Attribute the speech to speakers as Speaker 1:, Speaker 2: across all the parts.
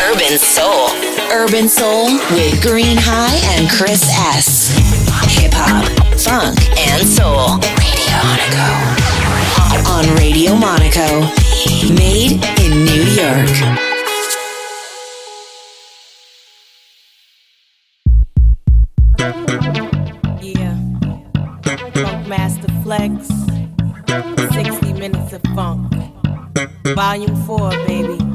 Speaker 1: Urban Soul. Urban Soul with Green High and Chris S. Hip hop, funk, and soul. Radio Monaco. On Radio Monaco. Made in New York. Yeah.
Speaker 2: Funk master Flex, 60 minutes of funk. Volume 4, baby.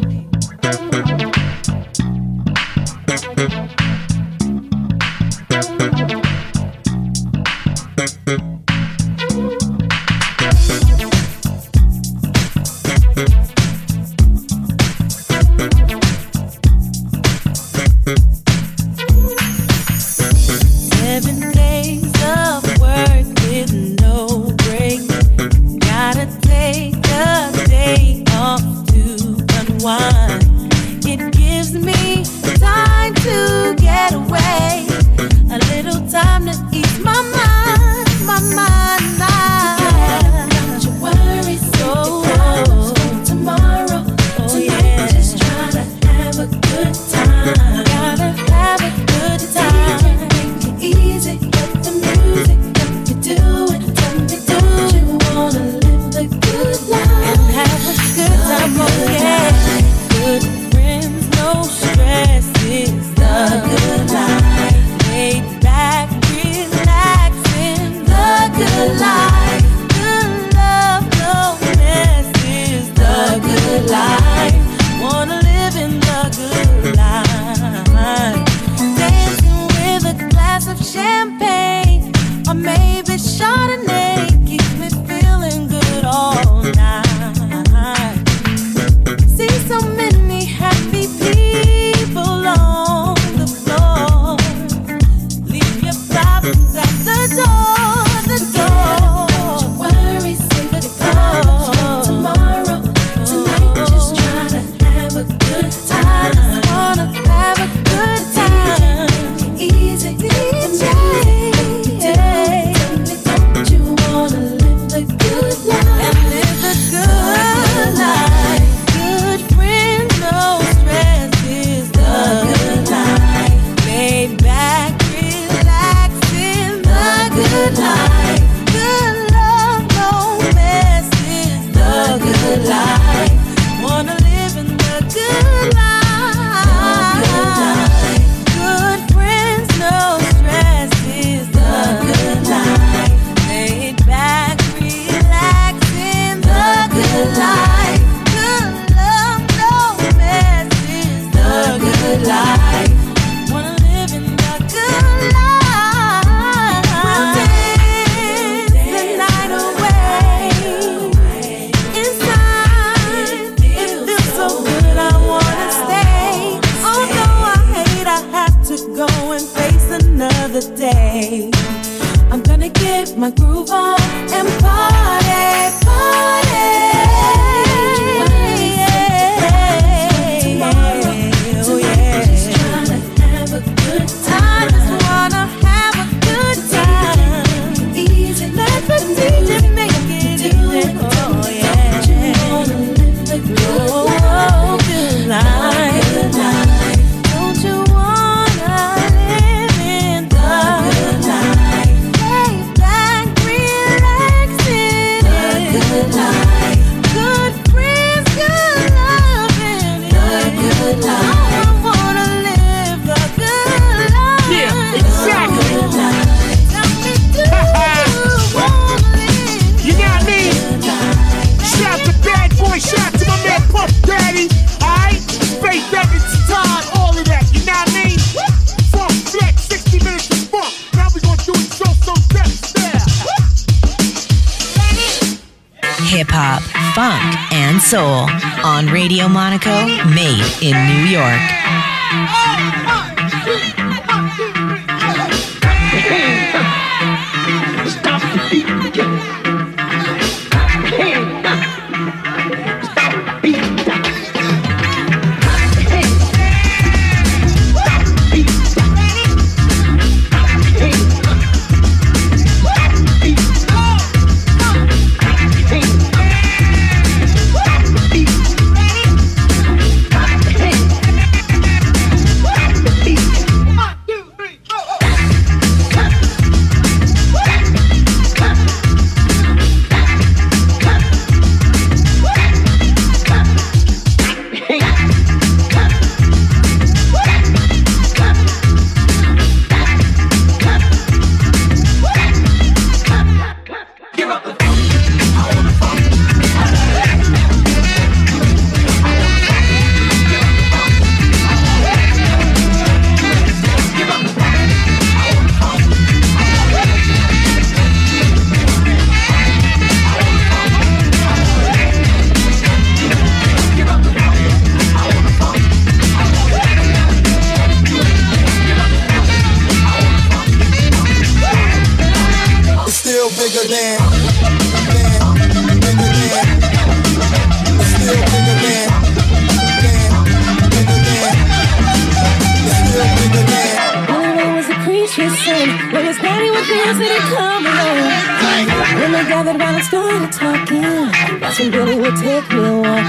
Speaker 1: Radio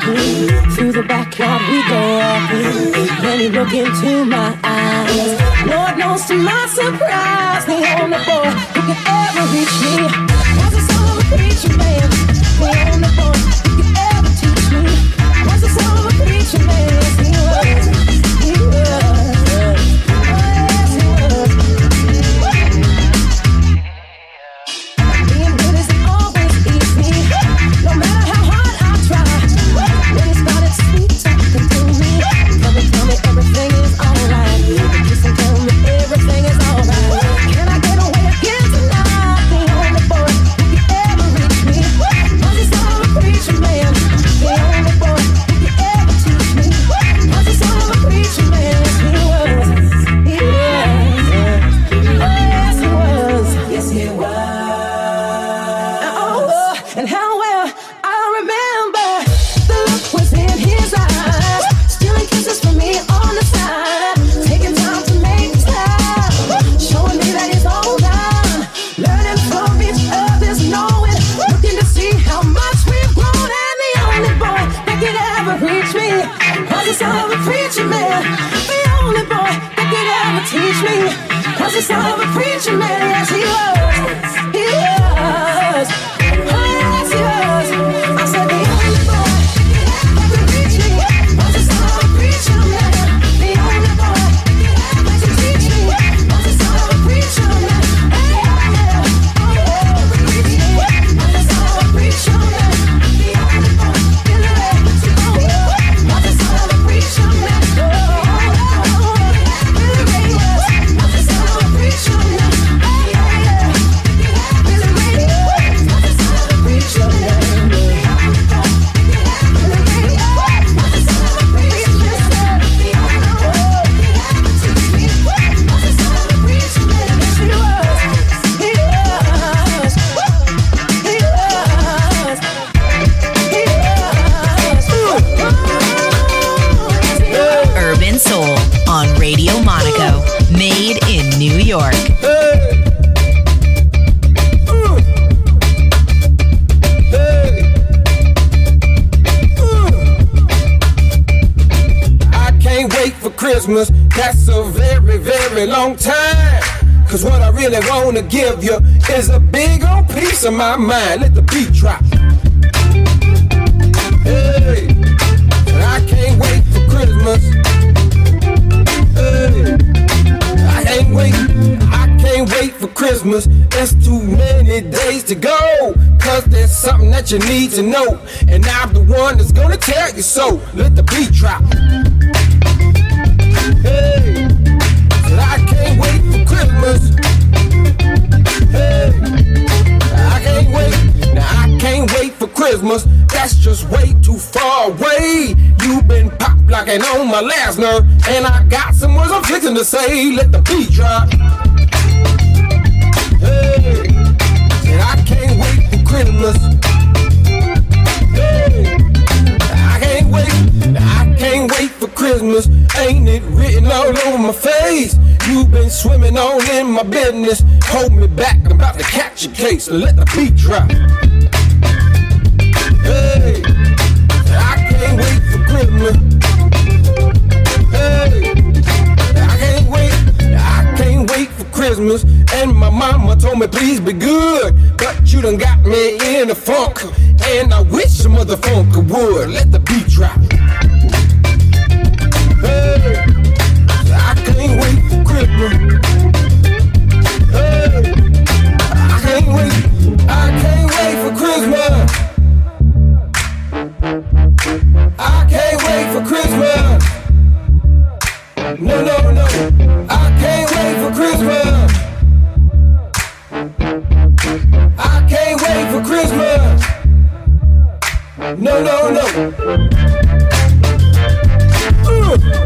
Speaker 1: Through the backyard we go. Let he look into my it's all a preacher man. The only boy that could ever teach me. Cause it's all a preacher man. Yes, he was. He was.
Speaker 3: Of my mind. Let the beat drop. Hey, I can't wait for Christmas. Hey, I can't wait. I can't wait for Christmas. There's too many days to go. Cause there's something that you need to know. And I'm the one that's gonna tell you so. Let the beat drop. For That's just way too far away. You've been pop locking on my last nerve, and I got some words I'm fixing to say. Let the beat drop. Hey, and I can't wait for Christmas. Hey, I can't wait. I can't wait for Christmas. Ain't it written all over my face? You've been swimming all in my business. Hold me back, I'm about to catch a case. Let the beat drop. Hey, I can't wait for Christmas. Hey, I can't wait, I can't wait for Christmas. And my mama told me, please be good. But you done got me in a funk. And I wish other funk would. Let the beat drop. Hey, I can't wait for Christmas. Hey, I can't wait, I can't No, no, no. I can't wait for Christmas. I can't wait for Christmas. No, no, no. Uh.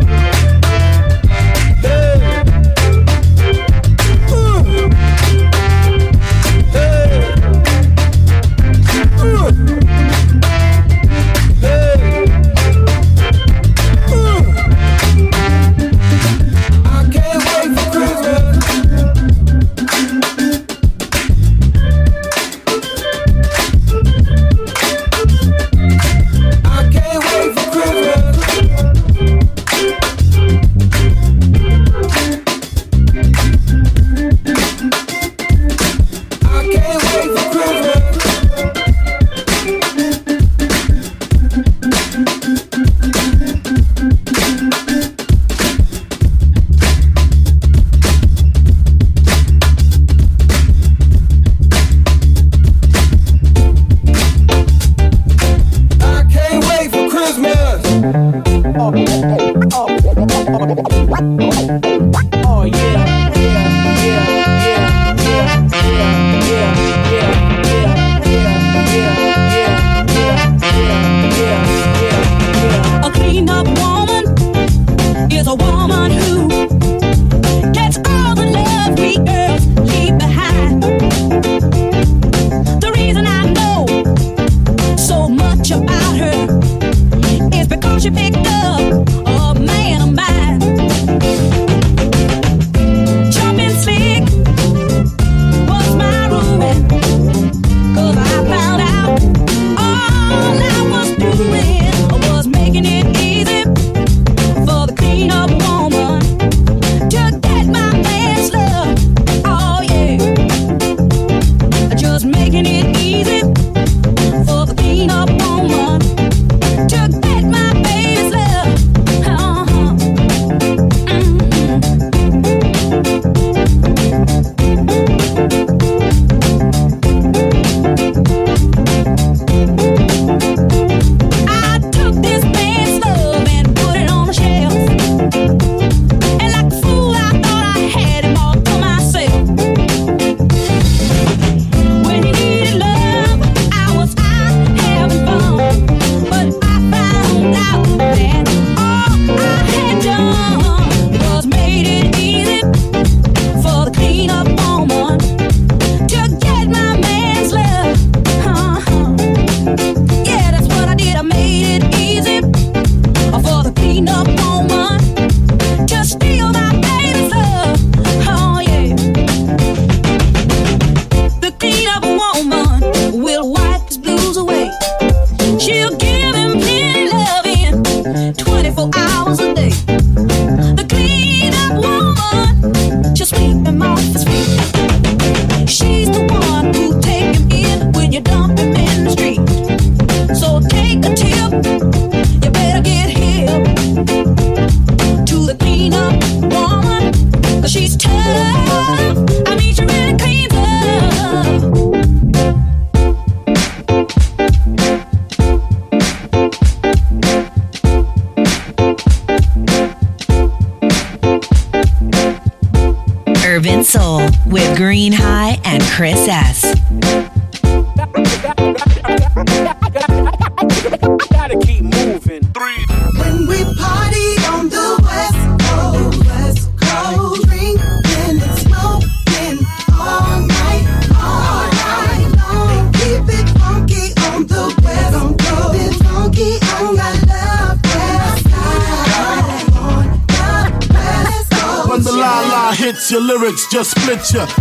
Speaker 4: Just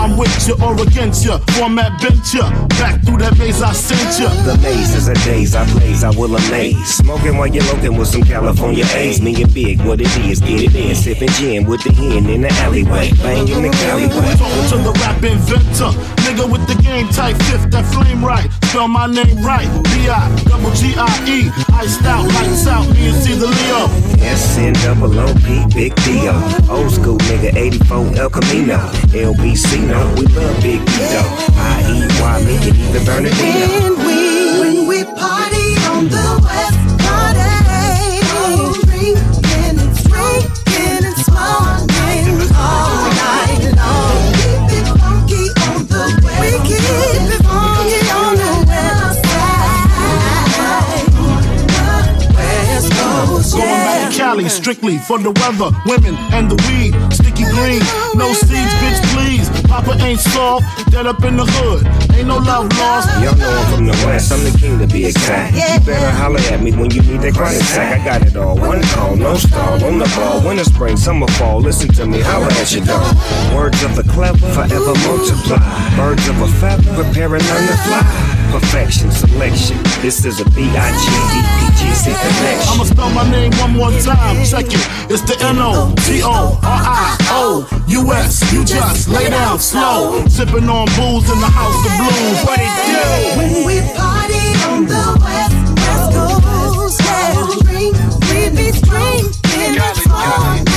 Speaker 4: I'm with ya or against ya. Format bent ya. Back through that maze I sent ya.
Speaker 5: The maze is a daze I blaze, I will amaze. Smoking while you're looking with some California A's. Me and Big, what it is, get it in. Sipping gin with the hen in the alleyway. Banging the alleyway.
Speaker 4: Talking to the rap inventor. Nigga with the game type fifth, that flame right. Spell my name right. B-I, double G-I-E. Iced out, lights out, me and C the Leo.
Speaker 5: S-N-double-O-P, big deal. Old school nigga, 84 El Camino. LBC, no, we love Big Vito. I-E-Y, me and even Bernardino.
Speaker 6: When we,
Speaker 4: strictly for the weather, women, and the weed. Sticky green, no seeds, bitch, please. Papa ain't soft, dead up in the hood. Ain't no love lost.
Speaker 5: Y'all know I'm from the west, I'm the king to be exact. You better holler at me when you need that chronic sack. I got it all, one call, no stall, on the ball. Winter, spring, summer, fall, listen to me, holler at your dog. Words of the clever, forever multiply. Birds of a feather, prepare and learn to fly perfection selection. This is a B-I-G-E-P-G-C connection.
Speaker 4: I'ma spell my name one more time. Check it. It's the N-O-T-O-R-I-O-U-S. You just lay down slow. Sipping on booze in the house of blues. What it do?
Speaker 6: When we party on the west, west coast, yeah. Drink, we be drinking. It's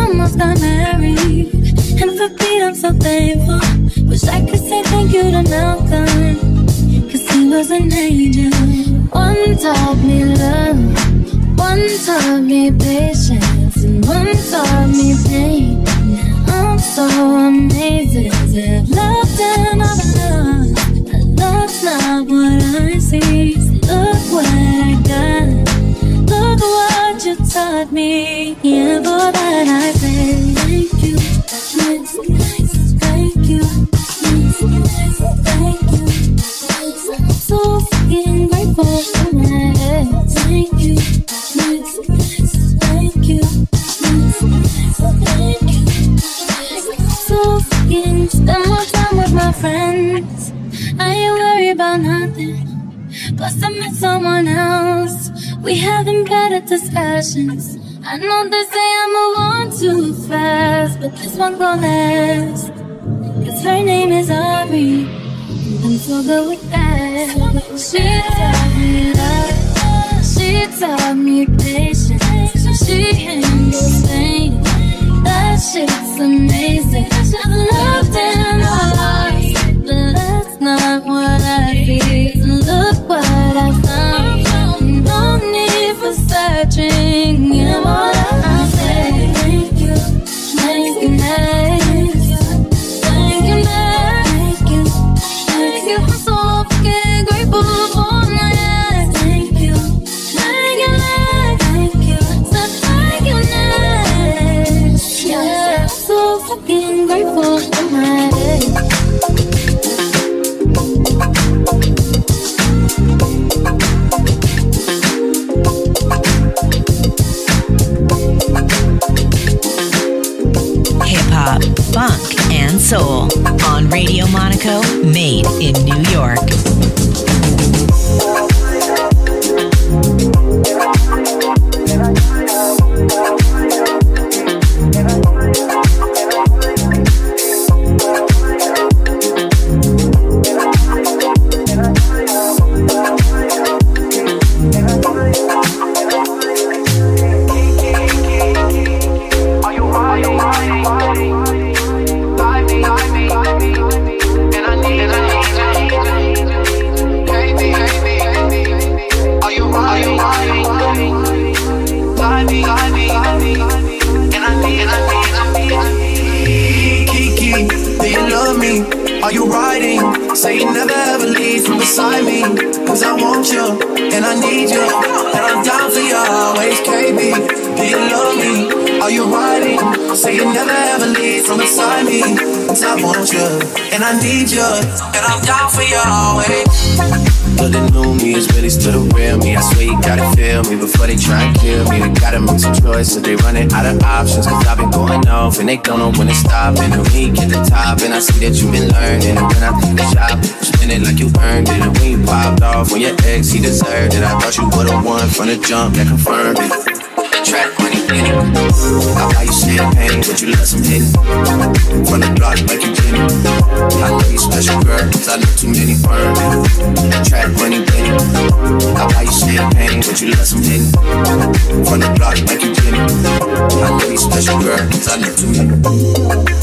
Speaker 7: almost got married. And for Pete, I'm so thankful. Wish I could say thank you to Malcolm. Cause he was an angel. One taught me love. One taught me patience. And one taught me pain. I'm so amazing have loved and I've loved. Not what I see. So look what I got. Look what you taught me. Yeah, that I say thank you. Thank you. Nice, nice, thank you. So fucking grateful for that. Thank you. Thank you. Thank you. So fucking spend more time with my friends. I ain't worried about nothing. Plus, I met someone else. We have having better discussions. I know they say I move on too fast, but this one gon' last. Cause her name is Ari. and I'm so good with that. She taught me love. She taught me patience. She handles pain. That shit's amazing. I've loved my life, but that's not what I feel. Look what I
Speaker 8: Monaco, made in New York.
Speaker 5: See that you've been learning. And when I take a shot, spend it like you earned it. And when you popped off, when your ex, he deserved it. I thought you would've won from the jump that confirmed it. Track money, penny. I buy you champagne, but you let some hit From the block like you Jenny. I know you special, girl, cause I know too many firm Track money, penny. I buy you champagne, but you let some hit From the block like you Jenny. I know you special.
Speaker 9: girl, cause I need to.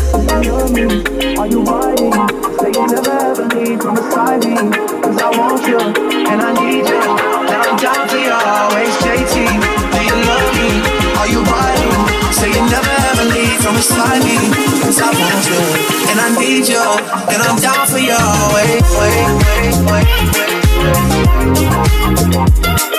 Speaker 10: Are you riding? Say you never ever leave from beside me. Cause I want you, and I need you. And I'm down for you always, JT. Do you love me? Are you riding? Say you never ever leave from beside me. Cause I want you, and I need you. And I'm down for you always. Wait, wait, wait,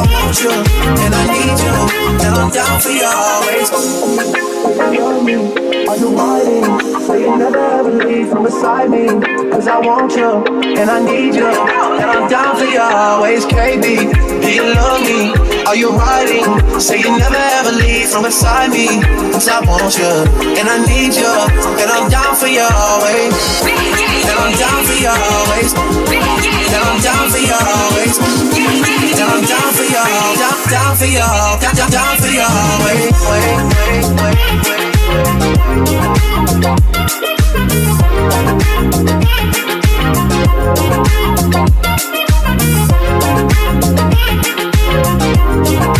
Speaker 10: I want you, and I need you, and I'm down for you always. Are you riding? Say you never ever leave from beside me. Cause I want you, and I need you, and I'm down for you always. KB, do you love me? Are you riding? Say you never ever leave from beside me. Cause I want you, and I need you, and I'm down for you always. And I'm down for you always. And I'm down for you always. Down, down for y'all, down, down for y'all, down, down, down for y'all. Wait, wait, Kiki, do you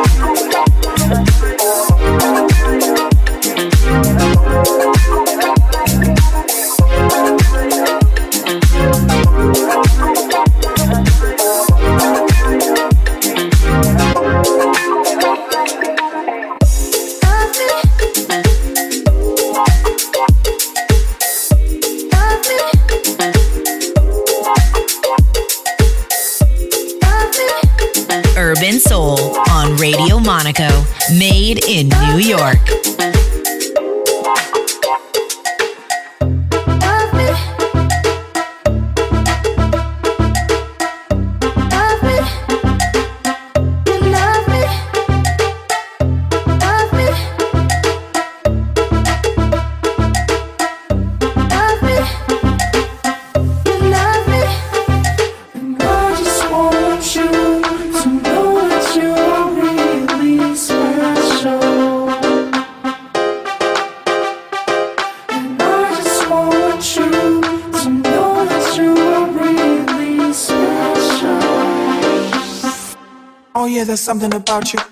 Speaker 10: something about you.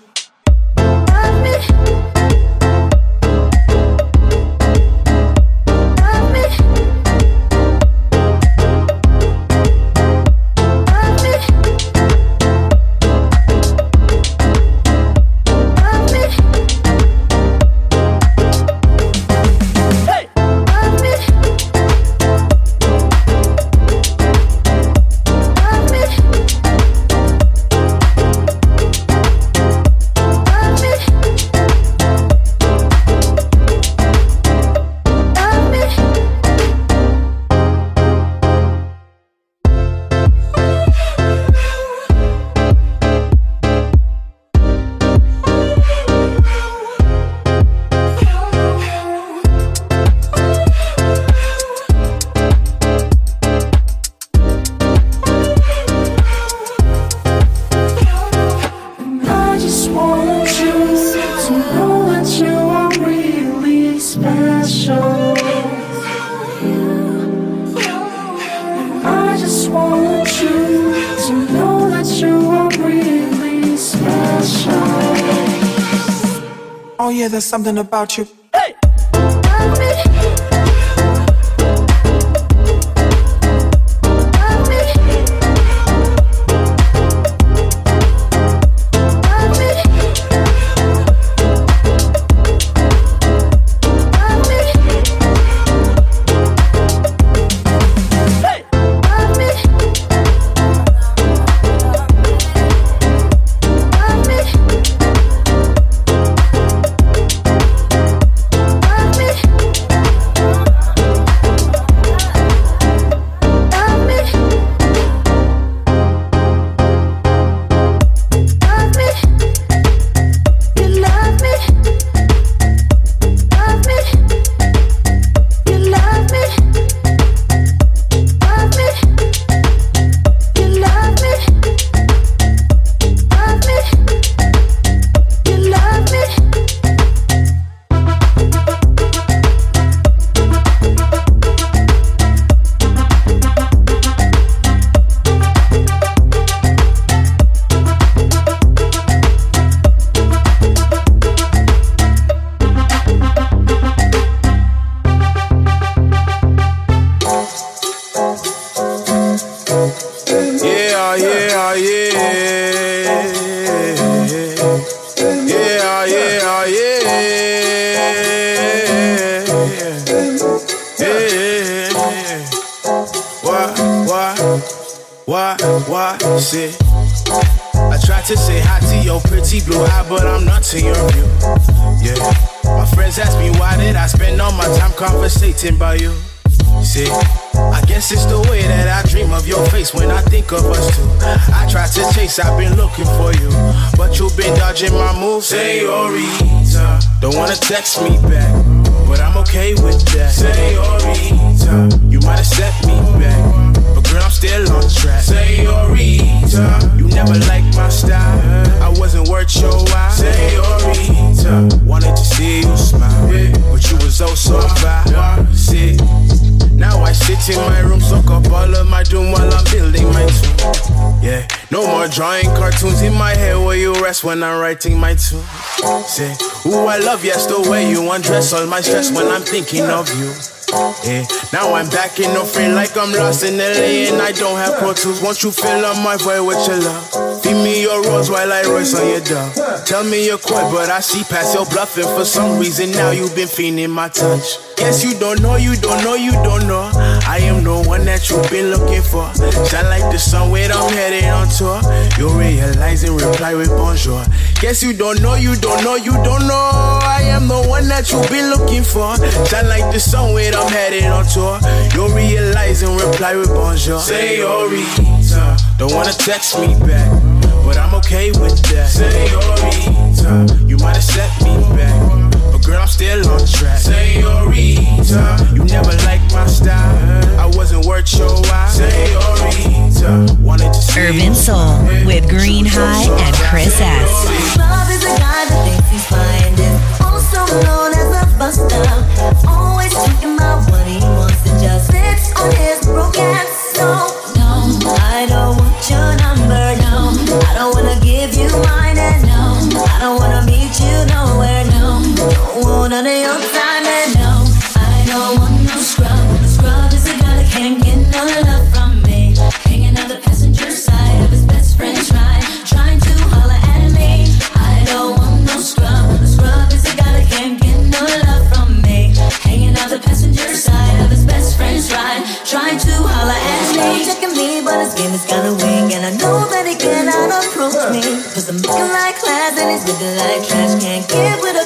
Speaker 10: Something about you.
Speaker 11: I tried to say hi to your pretty blue eye, but I'm not to your view. Yeah. My friends ask me why did I spend all my time conversating about you. See, I guess it's the way that I dream of your face when I think of us two. I tried to chase, I've been looking for you, but you've been dodging my moves. Say, Senorita, don't wanna text me back, but I'm okay with that. Say, Senorita, you might have set me back, but girl I'm still on track. Senorita, you never liked my style, I wasn't worth your while. Senorita, wanted to see you smile, but you was oh so. See. Now I sit in my room, soak up all of my doom while I'm building my tomb. Yeah, no more drawing cartoons in my head where you rest when I'm writing my tune. Say, ooh, I love yes the way you undress all my stress when I'm thinking of you. Yeah, now I'm back in no frame like I'm lost in LA and I don't have pro tools. Won't you fill up my void with your love? Feed me your rose while I roast on your dove. Tell me you're but I see past your bluffing. For some reason now you've been feeling my touch. Guess you don't know, you don't know, you don't know. I am the one that you've been looking for. Shine like the sun when I'm headed on tour. You realize reply with bonjour. Guess you don't know, you don't know, you don't know. I am the one that you've been looking for. Shine like the sun when I'm headed on tour. You realize and reply with bonjour. Senorita, don't wanna text me back, but I'm okay with that. Senorita, you might have set me back. But girl, I'm still on track. Senorita, you never liked my style. I wasn't worth your while. Senorita, wanted to see
Speaker 8: Urban Soul with Green High and Chris S.
Speaker 2: Love is a guy that thinks he's fine none of your time. His game is kinda and I know that he cannot approach me. Cause I'm looking like class and he's looking like trash. Can't get with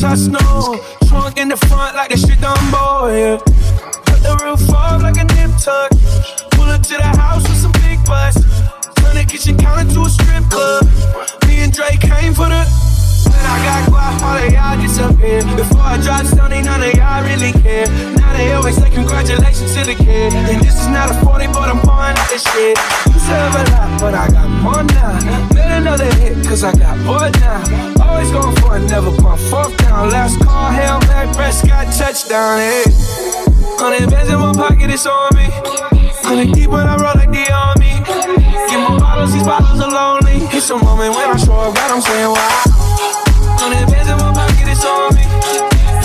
Speaker 12: In snow. Trunk in the front like a shit Dumbo, yeah. Cut the roof off like a nip tuck. Pull up to the house with some big butts. Turn the kitchen counter to a strip club. Me and Drake came for the. I got quiet, all of y'all disappear. Before I drop Stoney, none of y'all really care. Now they always say congratulations to the kid. And this is not a 40, but I'm out this shit. Have a lot, but I got more now. Made another hit, cause I got bored now. Always going for it, never pump fourth down. Last call, Hail Mary, Prescott, touchdown, hey. Hundred bands in my pocket, it's on me. Hundred deep when I roll like the army. Get my bottles, these bottles are lonely. It's a moment when I show up, but I'm saying wow. Hundred bands in my pocket, it's on me.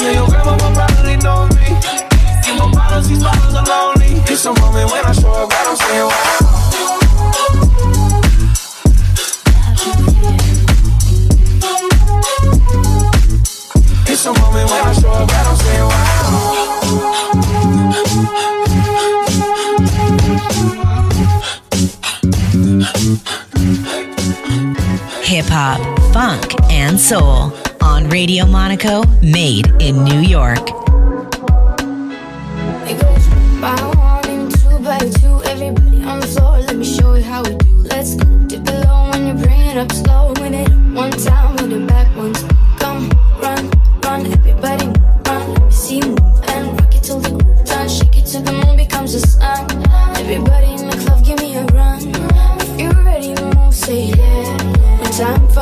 Speaker 12: Yeah, your grandma probably know me. My bottles, these bottles are lonely. It's a moment when I show up, saying wow. It's a moment when I show up, saying wow.
Speaker 8: Hip hop, funk, and soul on Radio Monaco, made in New York.
Speaker 13: It goes by one and two by two. Everybody on the floor, let me show you how we do. Let's go dip it low when you bring it up slow. It one time, with it back once. Come run, run, everybody run. Let me see move and rock it till the. Shake it till the moon becomes sun. Everybody in the club, give me a run. If you're ready move, say yeah. Time for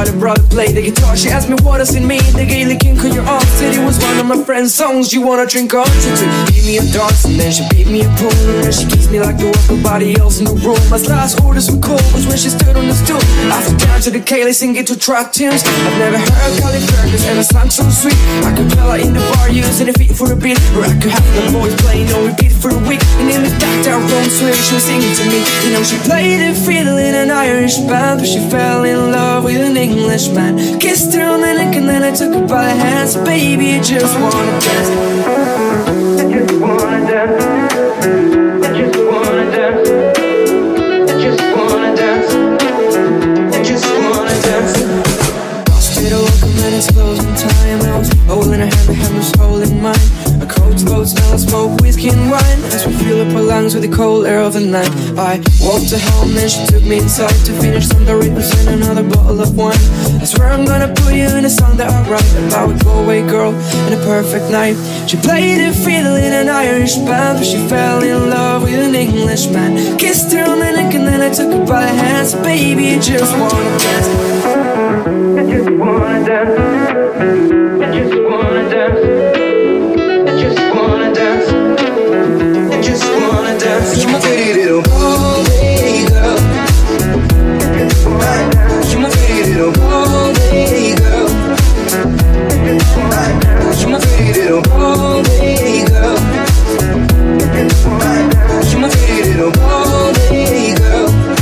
Speaker 14: while her brother played the guitar. She asked me what does it mean, the Gaelic king on your arm. Said it was one of my friend's songs. You wanna drink on? She took me a dance and then she beat me a pool. And then she kissed me like there was nobody else in the room. My last orders were cold was when she stood on the stool. After down to the Gaelic singing to track tunes. I've never heard Cali Fergus and a song so sweet. I could tell her in the bar using a feet for a beat. Or I could have the boys playing on repeat for a week. And in the dark down room, swear she was singing to me. You know, she played a fiddle in an Irish band, but she fell in love with an Englishman. Kissed her on the neck and then I took her by the hands. Baby, I just wanna dance. I just wanna dance. I just wanna dance. I just wanna dance. I just wanna dance. Hospital open and it's closing time. I was holding her hand, her hand was holding mine. A coach boat smell of smoke, and wine. As we fill up our lungs with the cold air of the night. I walked her home, then she took me inside to finish some Doritos and another bottle of wine. I swear I'm gonna put you in a song that I write about a Galway girl and a perfect night. She played a fiddle in an Irish band, but she fell in love with an Englishman. Kissed her on the neck and then I took her by the hands. Baby, I just wanna dance. I just wanna dance. I just You my pretty little Galway girl. My pretty little girl. My pretty little girl. My pretty little girl.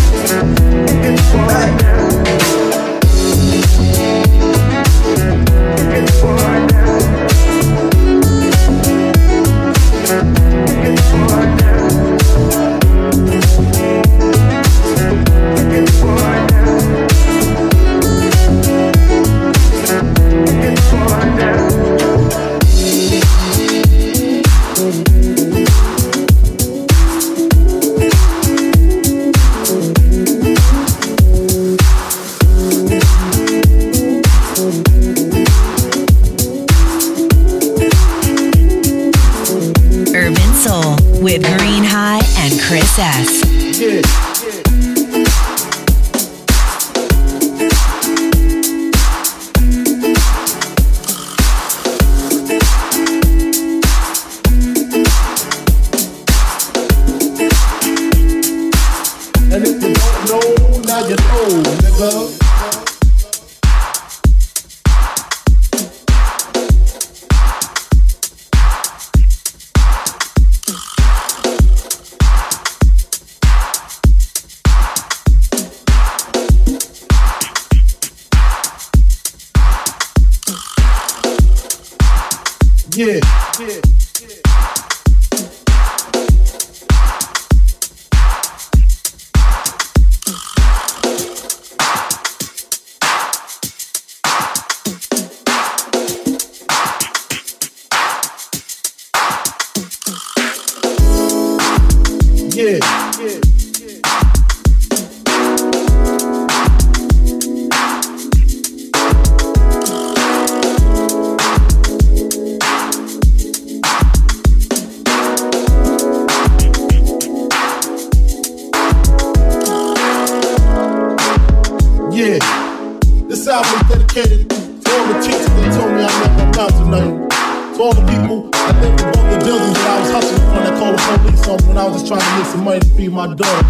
Speaker 4: Album dedicated to all the teachers that told me I met my mouth tonight. To all the people that lived above the buildings that I was hustling for that called the police on when I was just trying to make some money to feed my dog.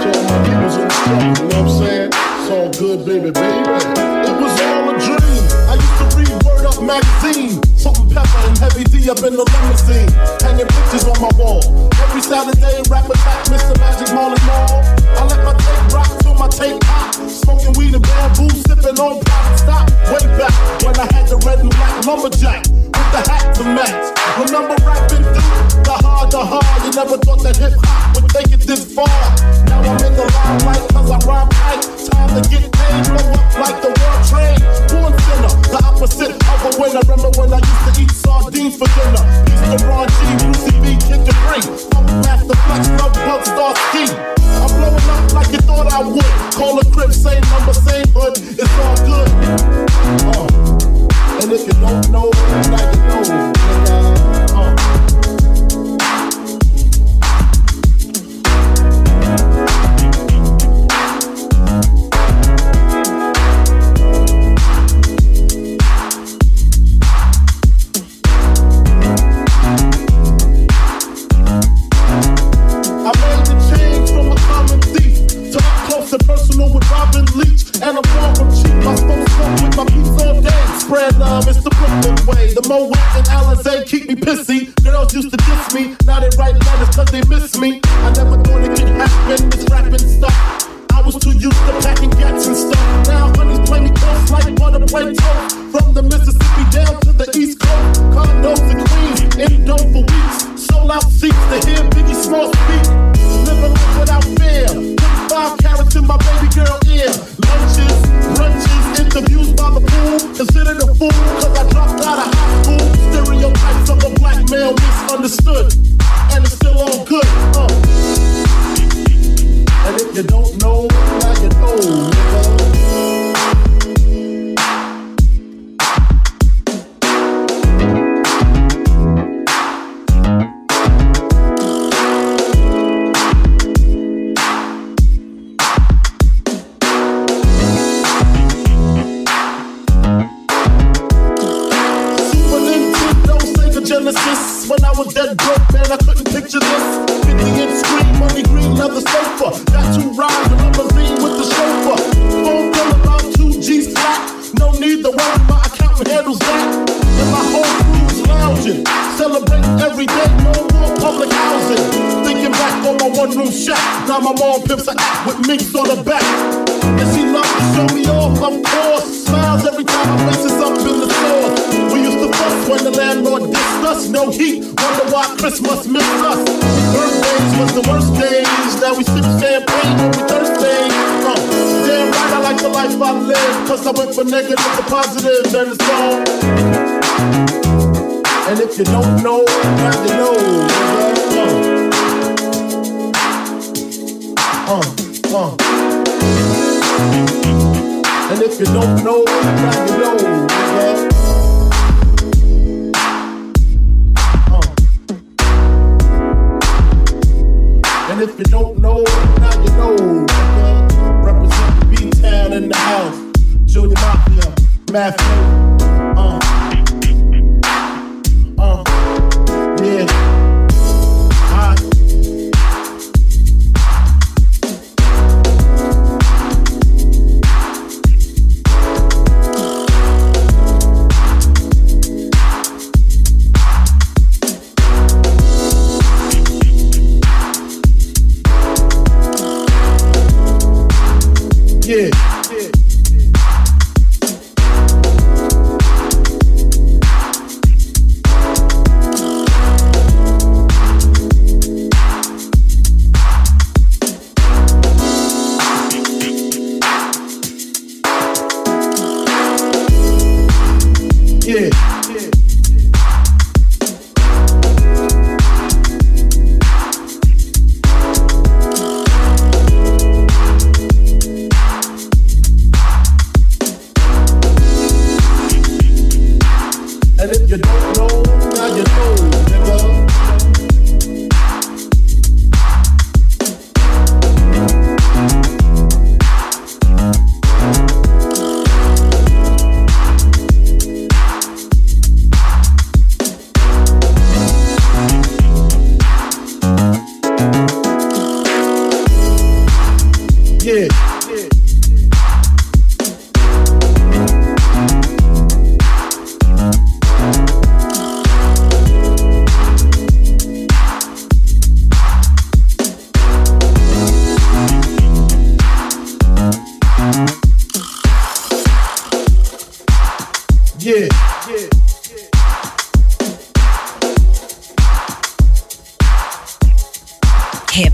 Speaker 4: To all my peoples in the struggle, you know what I'm saying? It's all good, baby, baby. It was all a magazine. Salt and pepper and heavy D up in the limousine. Hanging pictures on my wall. Every Saturday, rap attack, Mr. Magic Molly Mall. I let my tape rock till my tape pop. Smoking weed and bamboo, sipping on private Stop Way back when I had the red and black lumberjack. With the hat to match. Remember rapping through the hard, the hard. You never thought that hip hop take it this far. Now I'm in the limelight cause I rhyme tight. Time to get paid, blow up like the world trade. Born sinner, the opposite of a winner. Remember when I used to eat sardines for dinner? Peace to Ron G, Lucy B, Kid Capri. Funk Master Flex, Love Bug, Star Ski. I'm blowing up like you thought I would. Call a crib, same number, same hood. It's all good. Uh. And if you don't know, now you know. Uh. My peeps all day. Spread love, it's the Brooklyn way. The Moet and Alizé keep me pissy. Girls used to diss me, now they write letters cause they miss me. I never thought it could happen, this rapping stuff. I was too used to packing gats and stuff. Now honeys play me close like butter play toast. From the Mississippi down to the East Coast. Condos in Queens, in dope for weeks. Sold out seats to hear Biggie Small speak. Living life without fear. Put five carats in my baby girl ear. Brunches, interviews by the pool. Considered a I dropped out of high school. Stereotypes of a black male misunderstood. And it's still all good. Uh. And if you don't know, now you know, nigga. Mom pimps a act with minks on the back. And she loves to show me off, of course. Smiles every time I faces up in the store. We used to fuss when the landlord dissed us. No heat, wonder why Christmas missed us. Birthdays was the worst days. Now we sip champagne when we thirsty. Uh, damn right, I like the life I live. Cause I went from negative to positive, and it's on. And if you don't know, now you know. You don't know, now you know. And if you don't know, now you know. Represent B-Town in the house. Junior Mafia, Matthew.
Speaker 8: Hip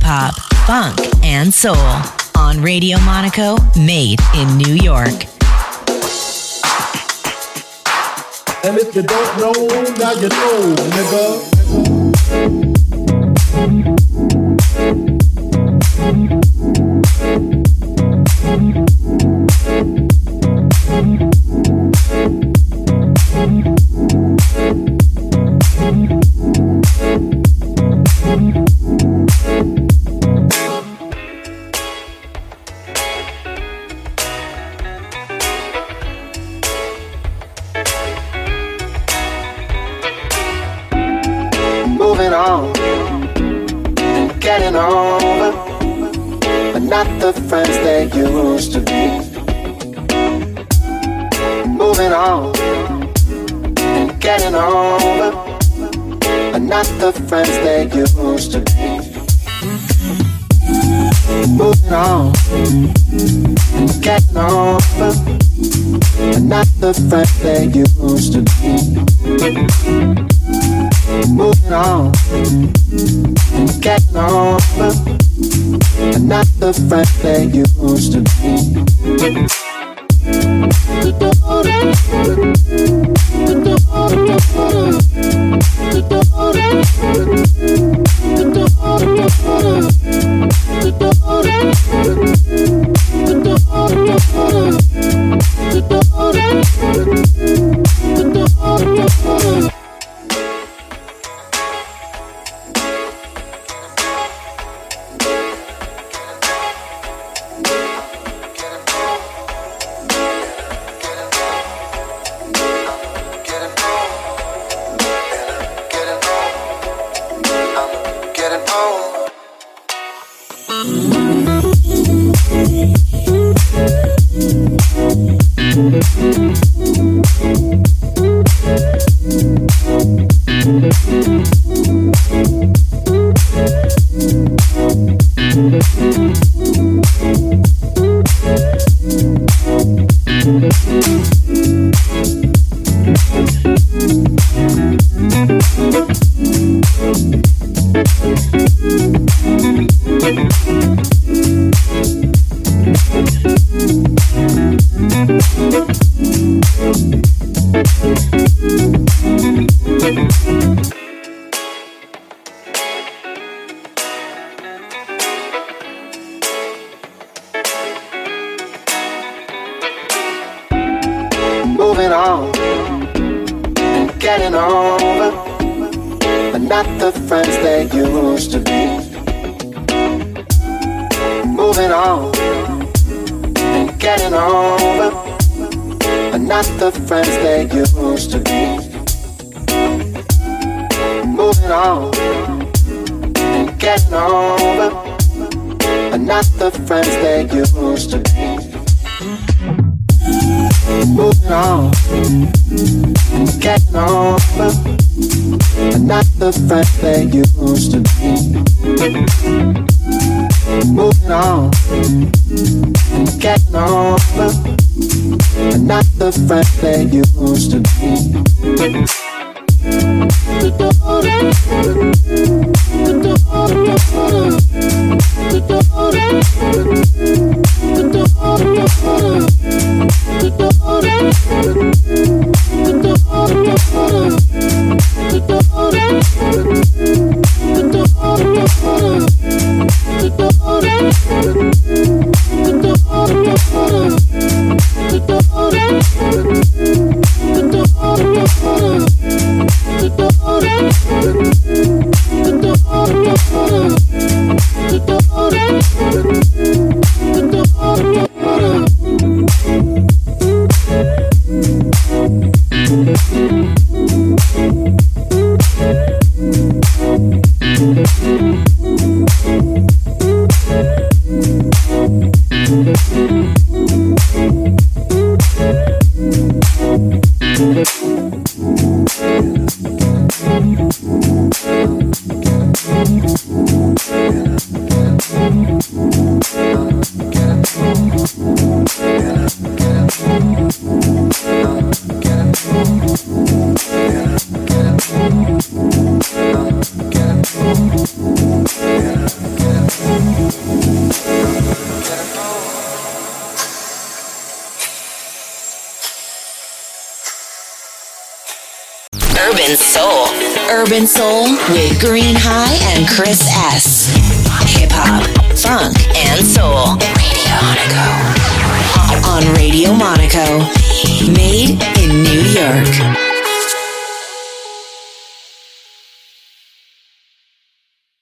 Speaker 8: hop, funk, and soul on Radio Monaco, made in New York.
Speaker 4: And if you don't know, now you know, nigga.
Speaker 15: not the friend they used to be.